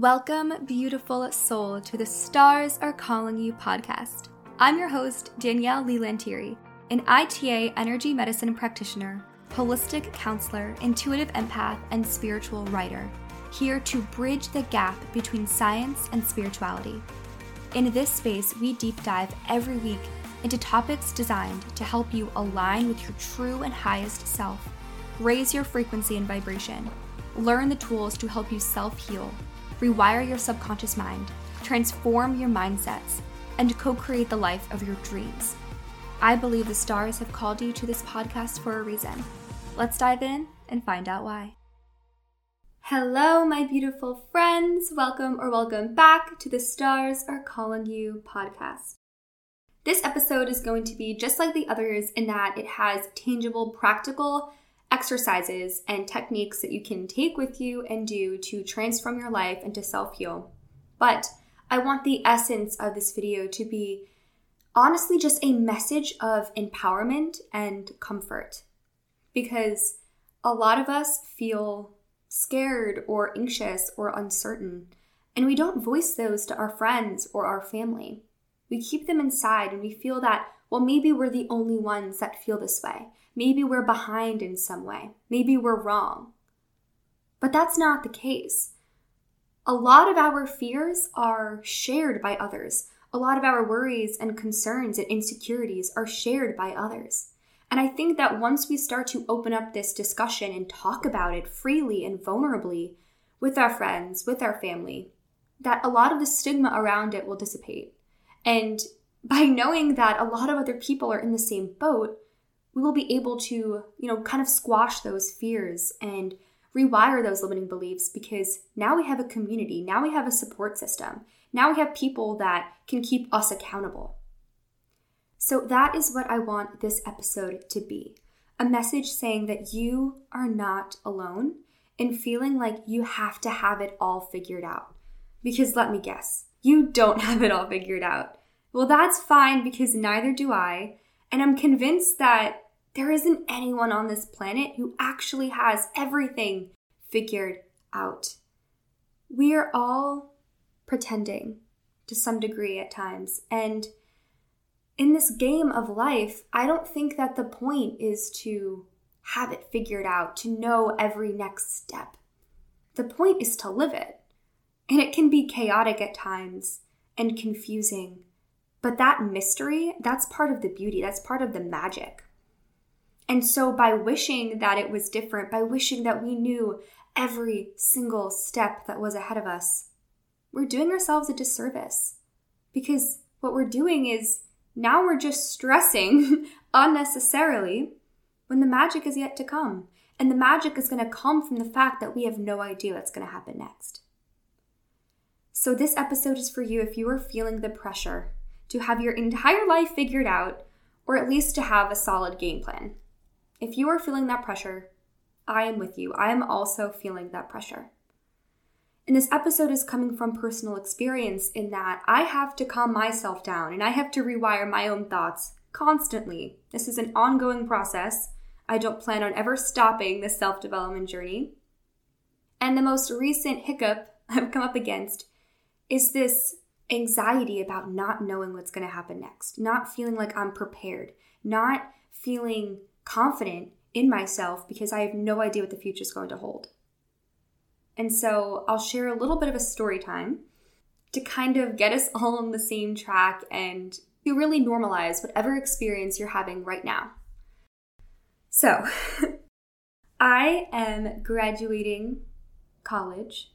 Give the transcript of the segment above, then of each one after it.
Welcome, beautiful soul, to the Stars Are Calling You podcast. I'm your host, Danielle Leigh Lanteri an ITA energy medicine practitioner, holistic counselor, intuitive empath, and spiritual writer, here to bridge the gap between science and spirituality. In this space, we deep dive every week into topics designed to help you align with your true and highest self, raise your frequency and vibration, learn the tools to help you self heal, rewire your subconscious mind, transform your mindsets, and co create the life of your dreams. I believe the stars have called you to this podcast for a reason. Let's dive in and find out why. Hello, my beautiful friends. Welcome or welcome back to the Stars Are Calling You podcast. This episode is going to be just like the others in that it has tangible, practical exercises and techniques that you can take with you and do to transform your life and to self heal. But I want the essence of this video to be honestly just a message of empowerment and comfort. Because a lot of us feel scared or anxious or uncertain, and we don't voice those to our friends or our family. We keep them inside and we feel that, well, maybe we're the only ones that feel this way. Maybe we're behind in some way. Maybe we're wrong. But that's not the case. A lot of our fears are shared by others. A lot of our worries and concerns and insecurities are shared by others. And I think that once we start to open up this discussion and talk about it freely and vulnerably with our friends, with our family, that a lot of the stigma around it will dissipate. And by knowing that a lot of other people are in the same boat, we will be able to, you know, kind of squash those fears and rewire those limiting beliefs because now we have a community, now we have a support system. Now we have people that can keep us accountable. So, that is what I want this episode to be a message saying that you are not alone in feeling like you have to have it all figured out. Because let me guess, you don't have it all figured out. Well, that's fine because neither do I. And I'm convinced that there isn't anyone on this planet who actually has everything figured out. We are all pretending to some degree at times. And in this game of life, I don't think that the point is to have it figured out, to know every next step. The point is to live it. And it can be chaotic at times and confusing. But that mystery, that's part of the beauty, that's part of the magic. And so, by wishing that it was different, by wishing that we knew every single step that was ahead of us, we're doing ourselves a disservice because what we're doing is now we're just stressing unnecessarily when the magic is yet to come. And the magic is going to come from the fact that we have no idea what's going to happen next. So, this episode is for you if you are feeling the pressure to have your entire life figured out, or at least to have a solid game plan. If you are feeling that pressure, I am with you. I am also feeling that pressure. And this episode is coming from personal experience in that I have to calm myself down and I have to rewire my own thoughts constantly. This is an ongoing process. I don't plan on ever stopping this self development journey. And the most recent hiccup I've come up against is this anxiety about not knowing what's going to happen next, not feeling like I'm prepared, not feeling confident in myself because I have no idea what the future is going to hold. And so I'll share a little bit of a story time to kind of get us all on the same track and to really normalize whatever experience you're having right now. So, I am graduating college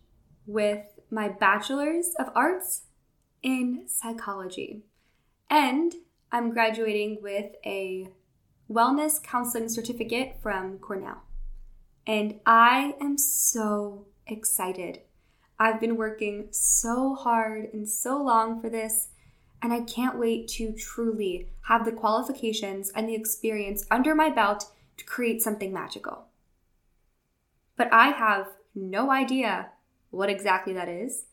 with my bachelor's of arts in psychology. And I'm graduating with a wellness counseling certificate from Cornell. And I am so excited. I've been working so hard and so long for this, and I can't wait to truly have the qualifications and the experience under my belt to create something magical. But I have no idea what exactly that is.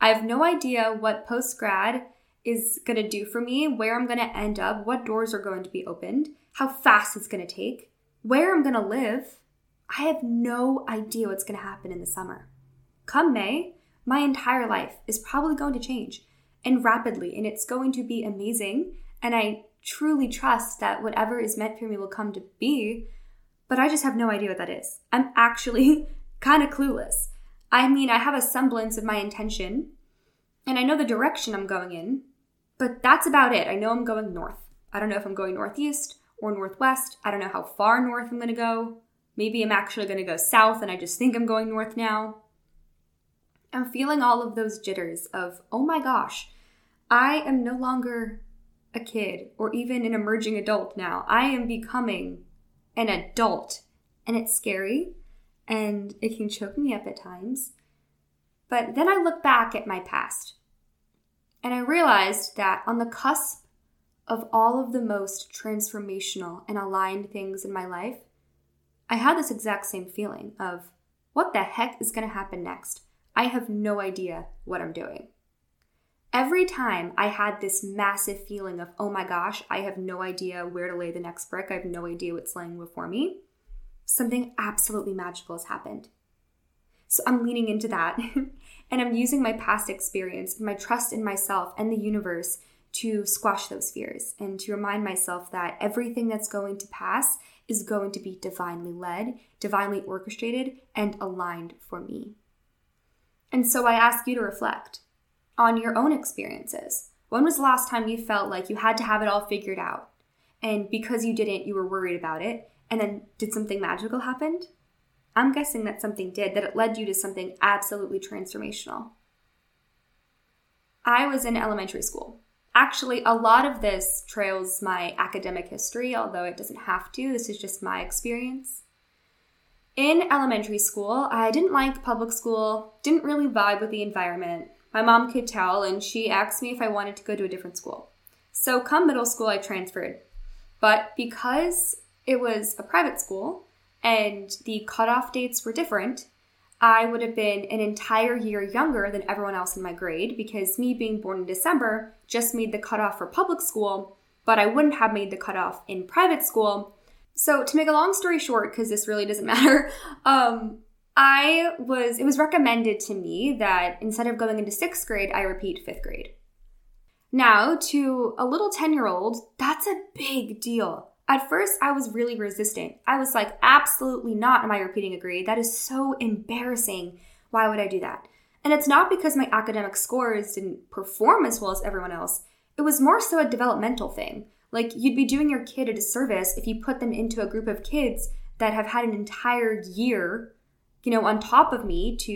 I have no idea what post grad is going to do for me, where I'm going to end up, what doors are going to be opened, how fast it's going to take, where I'm going to live. I have no idea what's going to happen in the summer. Come May, my entire life is probably going to change and rapidly, and it's going to be amazing. And I truly trust that whatever is meant for me will come to be, but I just have no idea what that is. I'm actually kind of clueless. I mean, I have a semblance of my intention, and I know the direction I'm going in, but that's about it. I know I'm going north. I don't know if I'm going northeast or northwest. I don't know how far north I'm going to go. Maybe I'm actually going to go south and I just think I'm going north now. I'm feeling all of those jitters of, oh my gosh, I am no longer a kid or even an emerging adult now. I am becoming an adult. And it's scary and it can choke me up at times. But then I look back at my past and I realized that on the cusp of all of the most transformational and aligned things in my life, I had this exact same feeling of what the heck is going to happen next? I have no idea what I'm doing. Every time I had this massive feeling of, oh my gosh, I have no idea where to lay the next brick, I have no idea what's laying before me, something absolutely magical has happened. So I'm leaning into that and I'm using my past experience, my trust in myself and the universe to squash those fears and to remind myself that everything that's going to pass is going to be divinely led, divinely orchestrated, and aligned for me. And so I ask you to reflect on your own experiences. When was the last time you felt like you had to have it all figured out? And because you didn't, you were worried about it. And then did something magical happen? I'm guessing that something did, that it led you to something absolutely transformational. I was in elementary school. Actually, a lot of this trails my academic history, although it doesn't have to. This is just my experience. In elementary school, I didn't like public school, didn't really vibe with the environment. My mom could tell, and she asked me if I wanted to go to a different school. So, come middle school, I transferred. But because it was a private school and the cutoff dates were different, I would have been an entire year younger than everyone else in my grade because me being born in December just made the cutoff for public school, but I wouldn't have made the cutoff in private school. So, to make a long story short, because this really doesn't matter, um, I was, it was recommended to me that instead of going into sixth grade, I repeat fifth grade. Now, to a little 10 year old, that's a big deal. At first, I was really resistant. I was like, absolutely not am I repeating a grade. That is so embarrassing. Why would I do that? And it's not because my academic scores didn't perform as well as everyone else. It was more so a developmental thing. Like, you'd be doing your kid a disservice if you put them into a group of kids that have had an entire year, you know, on top of me to,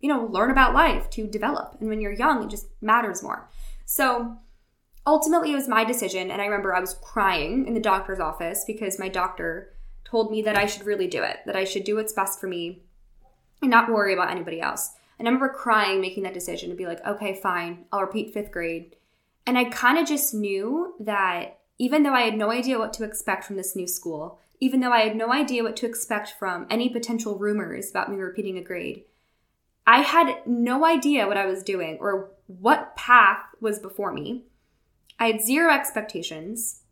you know, learn about life, to develop. And when you're young, it just matters more. So, ultimately it was my decision and i remember i was crying in the doctor's office because my doctor told me that i should really do it that i should do what's best for me and not worry about anybody else and i remember crying making that decision to be like okay fine i'll repeat fifth grade and i kind of just knew that even though i had no idea what to expect from this new school even though i had no idea what to expect from any potential rumors about me repeating a grade i had no idea what i was doing or what path was before me I had zero expectations.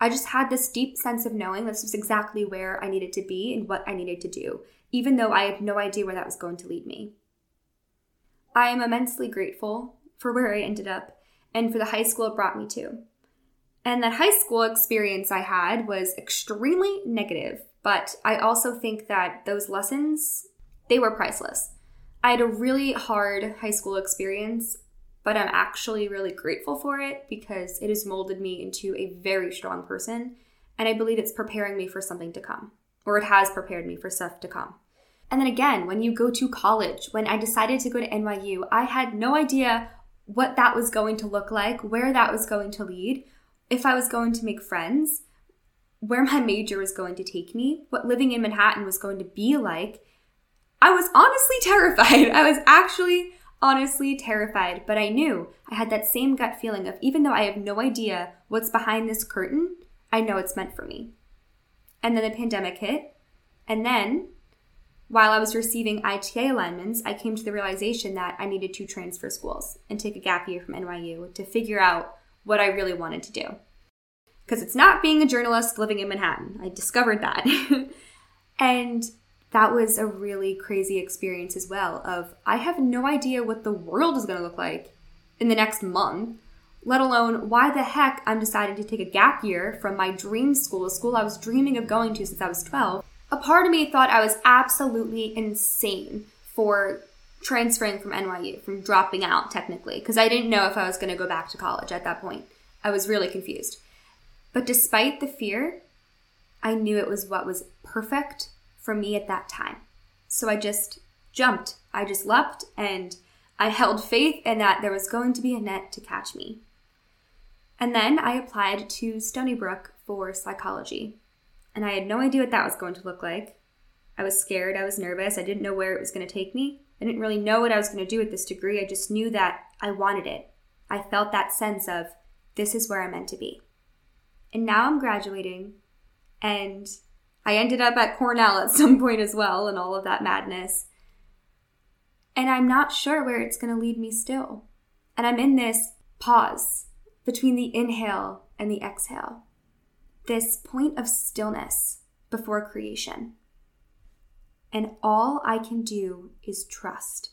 I just had this deep sense of knowing this was exactly where I needed to be and what I needed to do, even though I had no idea where that was going to lead me. I am immensely grateful for where I ended up and for the high school it brought me to. And that high school experience I had was extremely negative, but I also think that those lessons, they were priceless. I had a really hard high school experience but I'm actually really grateful for it because it has molded me into a very strong person. And I believe it's preparing me for something to come, or it has prepared me for stuff to come. And then again, when you go to college, when I decided to go to NYU, I had no idea what that was going to look like, where that was going to lead, if I was going to make friends, where my major was going to take me, what living in Manhattan was going to be like. I was honestly terrified. I was actually honestly terrified, but I knew I had that same gut feeling of even though I have no idea what's behind this curtain, I know it's meant for me. And then the pandemic hit. And then, while I was receiving ITA alignments, I came to the realization that I needed to transfer schools and take a gap year from NYU to figure out what I really wanted to do. Because it's not being a journalist living in Manhattan. I discovered that. and that was a really crazy experience as well of I have no idea what the world is going to look like in the next month, let alone why the heck I'm deciding to take a gap year from my dream school, a school I was dreaming of going to since I was 12. A part of me thought I was absolutely insane for transferring from NYU, from dropping out technically, because I didn't know if I was going to go back to college at that point. I was really confused. But despite the fear, I knew it was what was perfect for me at that time. So I just jumped. I just leapt and I held faith in that there was going to be a net to catch me. And then I applied to Stony Brook for psychology. And I had no idea what that was going to look like. I was scared, I was nervous, I didn't know where it was going to take me. I didn't really know what I was going to do with this degree. I just knew that I wanted it. I felt that sense of this is where I'm meant to be. And now I'm graduating and I ended up at Cornell at some point as well and all of that madness. And I'm not sure where it's going to lead me still. And I'm in this pause between the inhale and the exhale, this point of stillness before creation. And all I can do is trust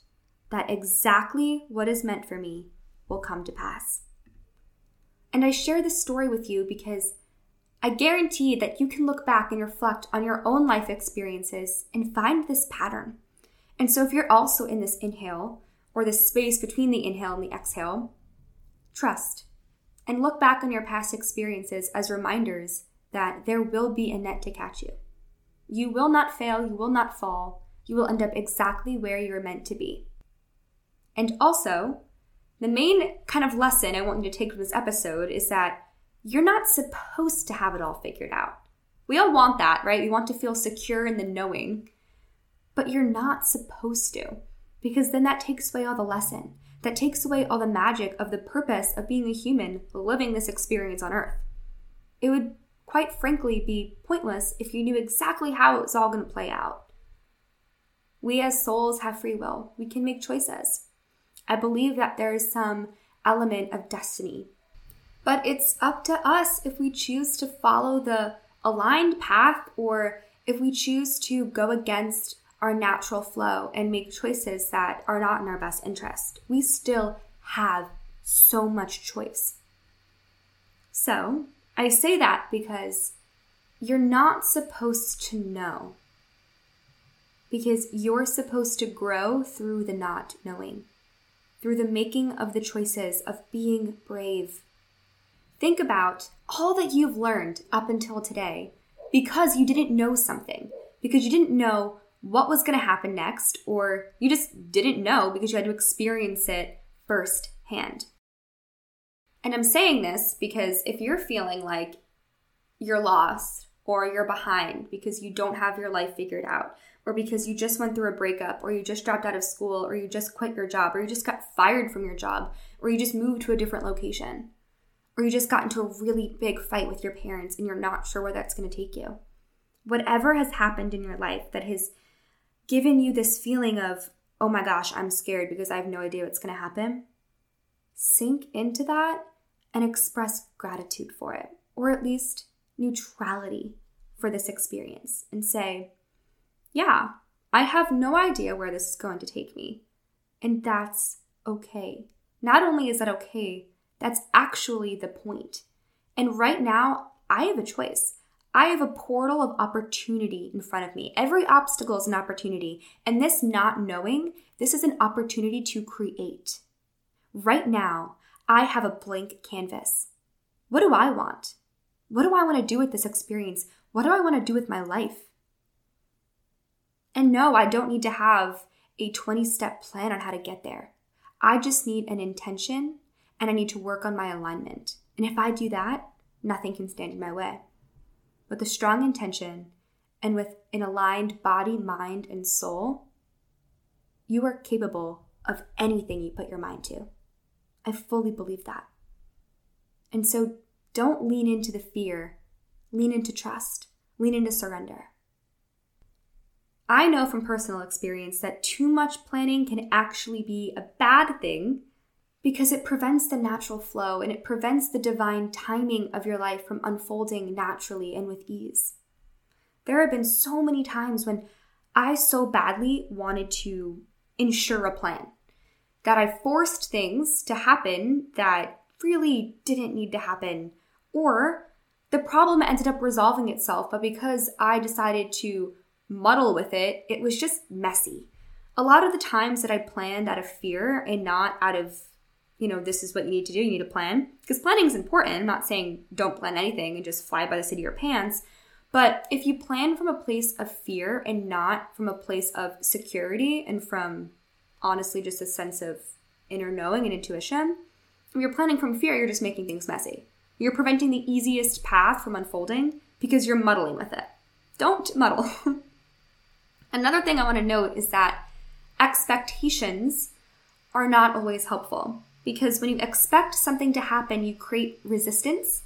that exactly what is meant for me will come to pass. And I share this story with you because I guarantee that you can look back and reflect on your own life experiences and find this pattern. And so, if you're also in this inhale or this space between the inhale and the exhale, trust and look back on your past experiences as reminders that there will be a net to catch you. You will not fail, you will not fall, you will end up exactly where you're meant to be. And also, the main kind of lesson I want you to take from this episode is that you're not supposed to have it all figured out. We all want that, right? We want to feel secure in the knowing, but you're not supposed to because then that takes away all the lesson. That takes away all the magic of the purpose of being a human living this experience on earth. It would quite frankly be pointless if you knew exactly how it was all going to play out. We as souls have free will, we can make choices. I believe that there is some element of destiny but it's up to us if we choose to follow the aligned path or if we choose to go against our natural flow and make choices that are not in our best interest. We still have so much choice. So, I say that because you're not supposed to know. Because you're supposed to grow through the not knowing, through the making of the choices of being brave, Think about all that you've learned up until today because you didn't know something, because you didn't know what was going to happen next, or you just didn't know because you had to experience it firsthand. And I'm saying this because if you're feeling like you're lost or you're behind because you don't have your life figured out, or because you just went through a breakup, or you just dropped out of school, or you just quit your job, or you just got fired from your job, or you just moved to a different location or you just got into a really big fight with your parents and you're not sure where that's going to take you. Whatever has happened in your life that has given you this feeling of, oh my gosh, I'm scared because I have no idea what's going to happen, sink into that and express gratitude for it, or at least neutrality for this experience, and say, yeah, I have no idea where this is going to take me. And that's okay. Not only is that okay, that's actually the point. And right now, I have a choice. I have a portal of opportunity in front of me. Every obstacle is an opportunity. And this not knowing, this is an opportunity to create. Right now, I have a blank canvas. What do I want? What do I want to do with this experience? What do I want to do with my life? And no, I don't need to have a 20 step plan on how to get there. I just need an intention and I need to work on my alignment. And if I do that, nothing can stand in my way. With a strong intention and with an aligned body, mind, and soul, you are capable of anything you put your mind to. I fully believe that. And so don't lean into the fear, lean into trust, lean into surrender. I know from personal experience that too much planning can actually be a bad thing because it prevents the natural flow and it prevents the divine timing of your life from unfolding naturally and with ease. There have been so many times when I so badly wanted to ensure a plan that I forced things to happen that really didn't need to happen, or the problem ended up resolving itself, but because I decided to muddle with it, it was just messy. A lot of the times that I planned out of fear and not out of, you know, this is what you need to do, you need to plan, because planning is important. I'm not saying don't plan anything and just fly by the seat of your pants. But if you plan from a place of fear and not from a place of security and from honestly just a sense of inner knowing and intuition, if you're planning from fear, you're just making things messy. You're preventing the easiest path from unfolding because you're muddling with it. Don't muddle. Another thing I want to note is that expectations are not always helpful because when you expect something to happen, you create resistance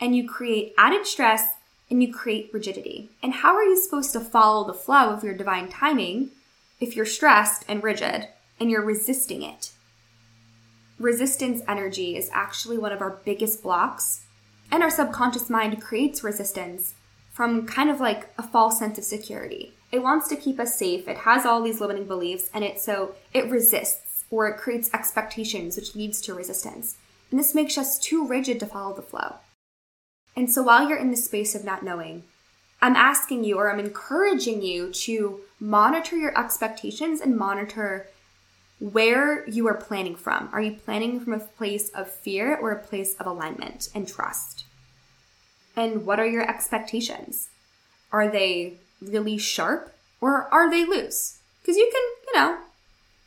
and you create added stress and you create rigidity. And how are you supposed to follow the flow of your divine timing if you're stressed and rigid and you're resisting it? Resistance energy is actually one of our biggest blocks, and our subconscious mind creates resistance from kind of like a false sense of security. It wants to keep us safe. It has all these limiting beliefs, and it so it resists or it creates expectations, which leads to resistance. And this makes us too rigid to follow the flow. And so while you're in the space of not knowing, I'm asking you or I'm encouraging you to monitor your expectations and monitor where you are planning from. Are you planning from a place of fear or a place of alignment and trust? And what are your expectations? Are they really sharp or are they loose? Because you can, you know,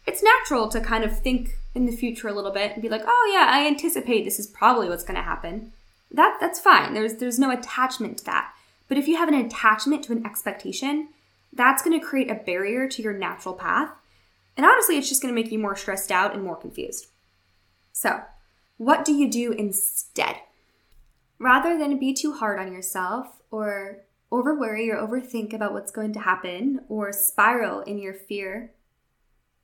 it's natural to kind of think in the future a little bit and be like, oh yeah, I anticipate this is probably what's going to happen that that's fine. There's there's no attachment to that. But if you have an attachment to an expectation, that's going to create a barrier to your natural path. And honestly, it's just going to make you more stressed out and more confused. So, what do you do instead? Rather than be too hard on yourself or over worry or overthink about what's going to happen or spiral in your fear,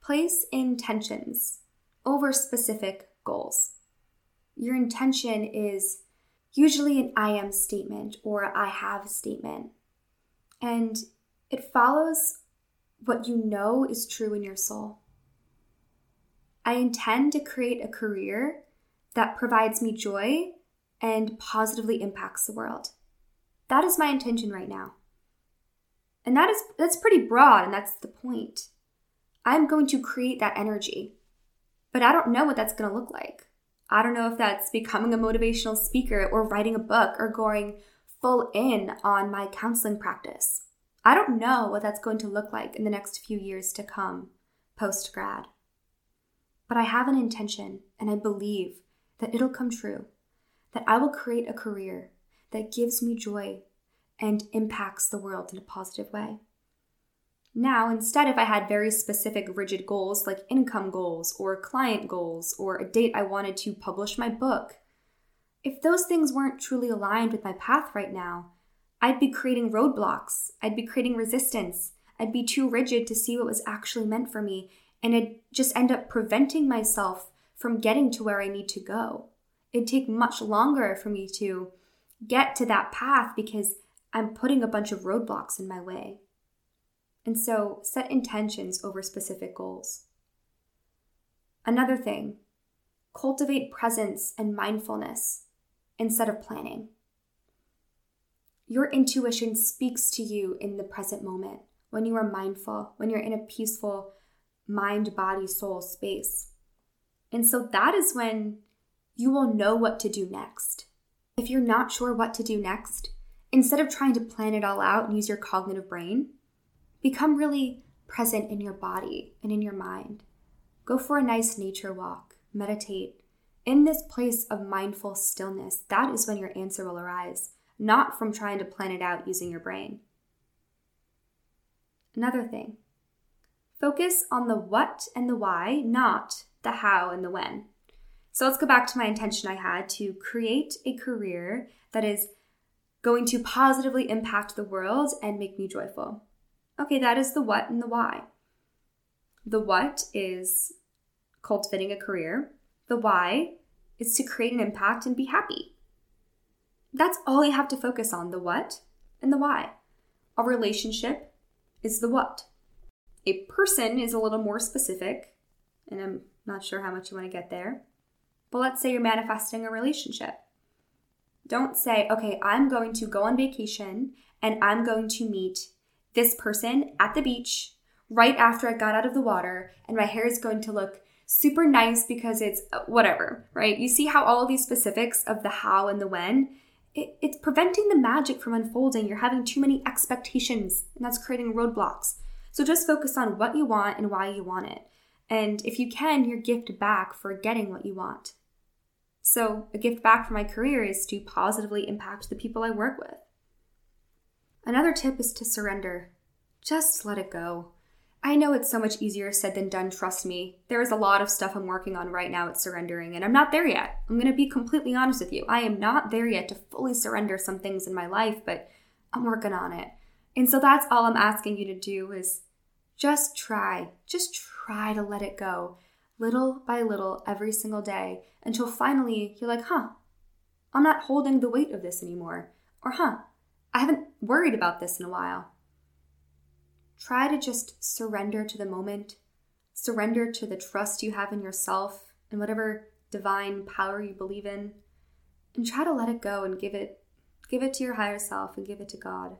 place intentions over specific goals. Your intention is usually an I am statement or I have statement. And it follows what you know is true in your soul. I intend to create a career that provides me joy and positively impacts the world. That is my intention right now. And that is that's pretty broad and that's the point. I'm going to create that energy. But I don't know what that's going to look like. I don't know if that's becoming a motivational speaker or writing a book or going full in on my counseling practice. I don't know what that's going to look like in the next few years to come post grad. But I have an intention and I believe that it'll come true, that I will create a career that gives me joy and impacts the world in a positive way. Now, instead, if I had very specific rigid goals like income goals or client goals or a date I wanted to publish my book, if those things weren't truly aligned with my path right now, I'd be creating roadblocks. I'd be creating resistance. I'd be too rigid to see what was actually meant for me, and I'd just end up preventing myself from getting to where I need to go. It'd take much longer for me to get to that path because I'm putting a bunch of roadblocks in my way. And so set intentions over specific goals. Another thing, cultivate presence and mindfulness instead of planning. Your intuition speaks to you in the present moment when you are mindful, when you're in a peaceful mind, body, soul space. And so that is when you will know what to do next. If you're not sure what to do next, instead of trying to plan it all out and use your cognitive brain, Become really present in your body and in your mind. Go for a nice nature walk, meditate. In this place of mindful stillness, that is when your answer will arise, not from trying to plan it out using your brain. Another thing focus on the what and the why, not the how and the when. So let's go back to my intention I had to create a career that is going to positively impact the world and make me joyful. Okay, that is the what and the why. The what is cultivating a career, the why is to create an impact and be happy. That's all you have to focus on the what and the why. A relationship is the what. A person is a little more specific, and I'm not sure how much you want to get there. But let's say you're manifesting a relationship. Don't say, okay, I'm going to go on vacation and I'm going to meet this person at the beach right after I got out of the water, and my hair is going to look super nice because it's uh, whatever, right? You see how all of these specifics of the how and the when, it, it's preventing the magic from unfolding. You're having too many expectations, and that's creating roadblocks. So just focus on what you want and why you want it. And if you can, your gift back for getting what you want. So, a gift back for my career is to positively impact the people I work with. Another tip is to surrender. Just let it go. I know it's so much easier said than done, trust me. There is a lot of stuff I'm working on right now at surrendering, and I'm not there yet. I'm to be completely honest with you. I am not there yet to fully surrender some things in my life, but I'm working on it. And so that's all I'm asking you to do is just try. Just try to let it go, little by little, every single day, until finally you're like, huh, I'm not holding the weight of this anymore. Or, huh, I haven't worried about this in a while. Try to just surrender to the moment, surrender to the trust you have in yourself and whatever divine power you believe in, and try to let it go and give it give it to your higher self and give it to God.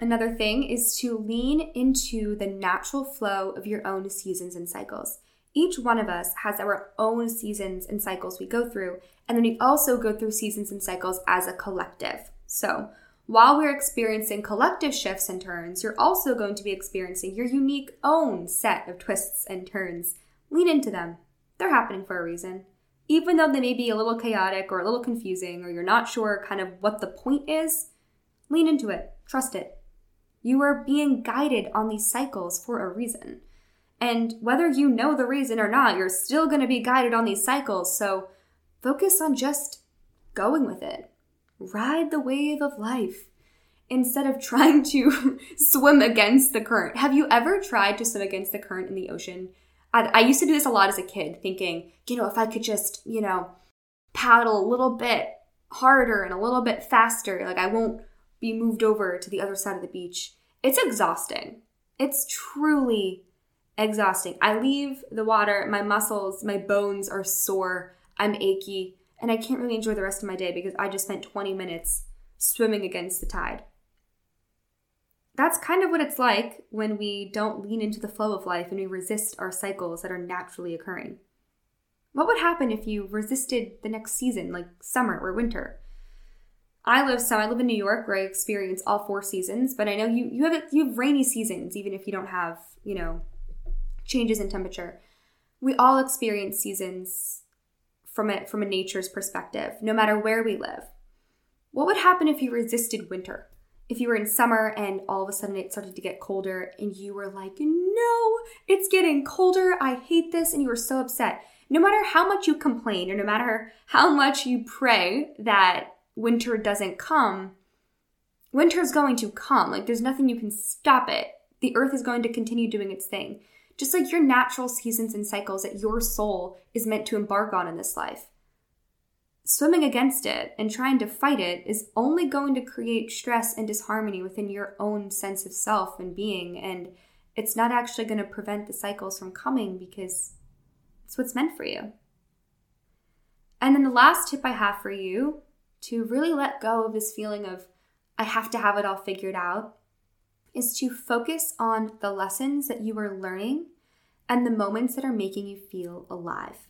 Another thing is to lean into the natural flow of your own seasons and cycles. Each one of us has our own seasons and cycles we go through, and then we also go through seasons and cycles as a collective. So, while we're experiencing collective shifts and turns, you're also going to be experiencing your unique own set of twists and turns. Lean into them. They're happening for a reason. Even though they may be a little chaotic or a little confusing, or you're not sure kind of what the point is, lean into it. Trust it. You are being guided on these cycles for a reason. And whether you know the reason or not, you're still going to be guided on these cycles. So focus on just going with it ride the wave of life instead of trying to swim against the current. Have you ever tried to swim against the current in the ocean? I, I, used to do this a lot as a kid, thinking, you know, if I could just, you know, paddle a little bit harder and a little bit faster, like I won't be moved over to the other side of the beach. It's exhausting. It's truly exhausting. I leave the water, my muscles, my bones are sore, I'm achy and I can't really enjoy the rest of my day because I just spent 20 minutes swimming against the tide. That's kind of what it's like when we don't lean into the flow of life and we resist our cycles that are naturally occurring. What would happen if you resisted the next season, like summer or winter? I live so I live in New York where I experience all four seasons, but I know you you have you have rainy seasons even if you don't have, you know, changes in temperature. We all experience seasons from it from a nature's perspective, no matter where we live. What would happen if you resisted winter? If you were in summer and all of a sudden it started to get colder and you were like, no, it's getting colder, I hate this, and you were so upset. No matter how much you complain or no matter how much you pray that winter doesn't come, winter is going to come. Like there's nothing you can stop it. The earth is going to continue doing its thing just like your natural seasons and cycles that your soul is meant to embark on in this life. Swimming against it and trying to fight it is only going to create stress and disharmony within your own sense of self and being, and it's not actually going to prevent the cycles from coming because it's what's meant for you. And then the last tip I have for you to really let go of this feeling of, I have to have it all figured out is to focus on the lessons that you are learning and the moments that are making you feel alive.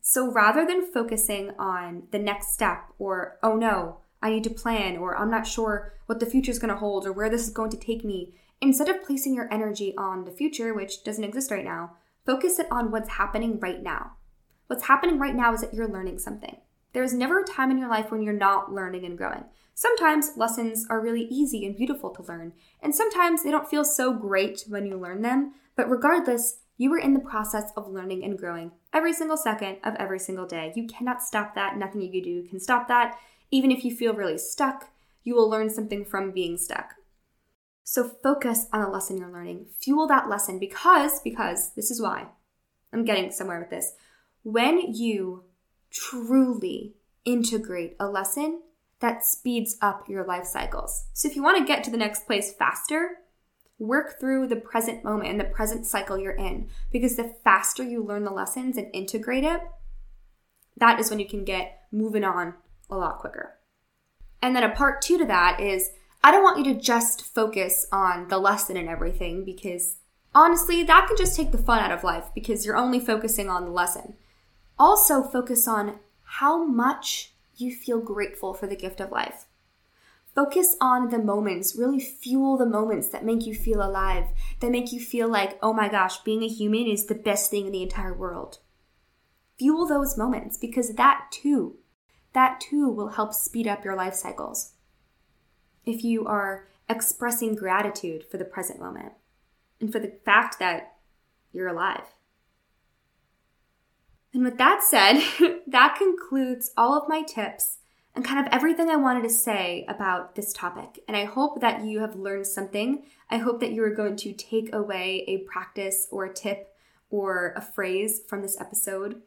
So rather than focusing on the next step or, oh no, I need to plan, or I'm not sure what the future is going to hold or where this is going to take me, instead of placing your energy on the future, which doesn't exist right now, focus it on what's happening right now. What's happening right now is that you're learning something. There is never a time in your life when you're not learning and growing. Sometimes lessons are really easy and beautiful to learn, and sometimes they don't feel so great when you learn them, but regardless, you are in the process of learning and growing every single second of every single day. You cannot stop that. Nothing you can do can stop that. Even if you feel really stuck, you will learn something from being stuck. So focus on the lesson you're learning. Fuel that lesson because, because this is why I'm getting somewhere with this. When you truly integrate a lesson, that speeds up your life cycles. So if you want to get to the next place faster, work through the present moment and the present cycle you're in because the faster you learn the lessons and integrate it, that is when you can get moving on a lot quicker. And then a part two to that is I don't want you to just focus on the lesson and everything because honestly, that can just take the fun out of life because you're only focusing on the lesson. Also, focus on how much you feel grateful for the gift of life. Focus on the moments, really fuel the moments that make you feel alive, that make you feel like, oh my gosh, being a human is the best thing in the entire world. Fuel those moments because that too, that too will help speed up your life cycles. If you are expressing gratitude for the present moment and for the fact that you're alive. And with that said, that concludes all of my tips and kind of everything I wanted to say about this topic. And I hope that you have learned something. I hope that you are going to take away a practice or a tip or a phrase from this episode.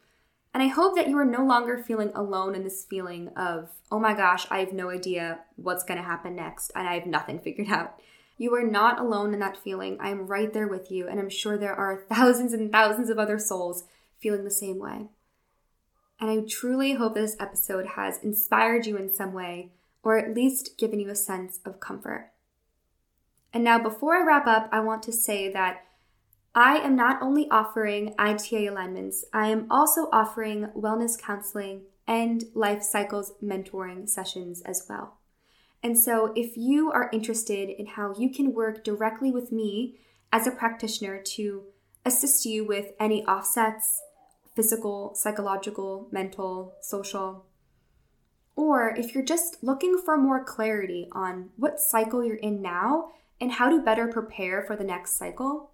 And I hope that you are no longer feeling alone in this feeling of, oh my gosh, I have no idea what's going to happen next and I have nothing figured out. You are not alone in that feeling. I am right there with you, and I'm sure there are thousands and thousands of other souls feeling the same way. And I truly hope this episode has inspired you in some way, or at least given you a sense of comfort. And now, before I wrap up, I want to say that I am not only offering ITA alignments, I am also offering wellness counseling and life cycles mentoring sessions as well. And so, if you are interested in how you can work directly with me as a practitioner to assist you with any offsets, physical, psychological, mental, social. Or if you're just looking for more clarity on what cycle you're in now and how to better prepare for the next cycle,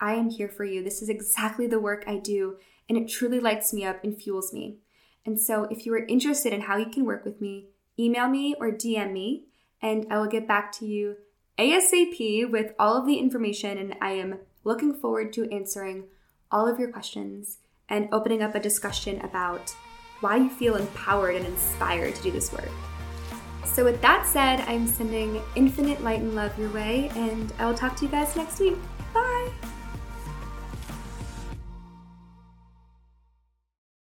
I am here for you. This is exactly the work I do, and it truly lights me up and fuels me. And so, if you are interested in how you can work with me, email me or DM me, and I will get back to you ASAP with all of the information. And I am looking forward to answering all of your questions and opening up a discussion about why you feel empowered and inspired to do this work. So, with that said, I'm sending infinite light and love your way, and I will talk to you guys next week.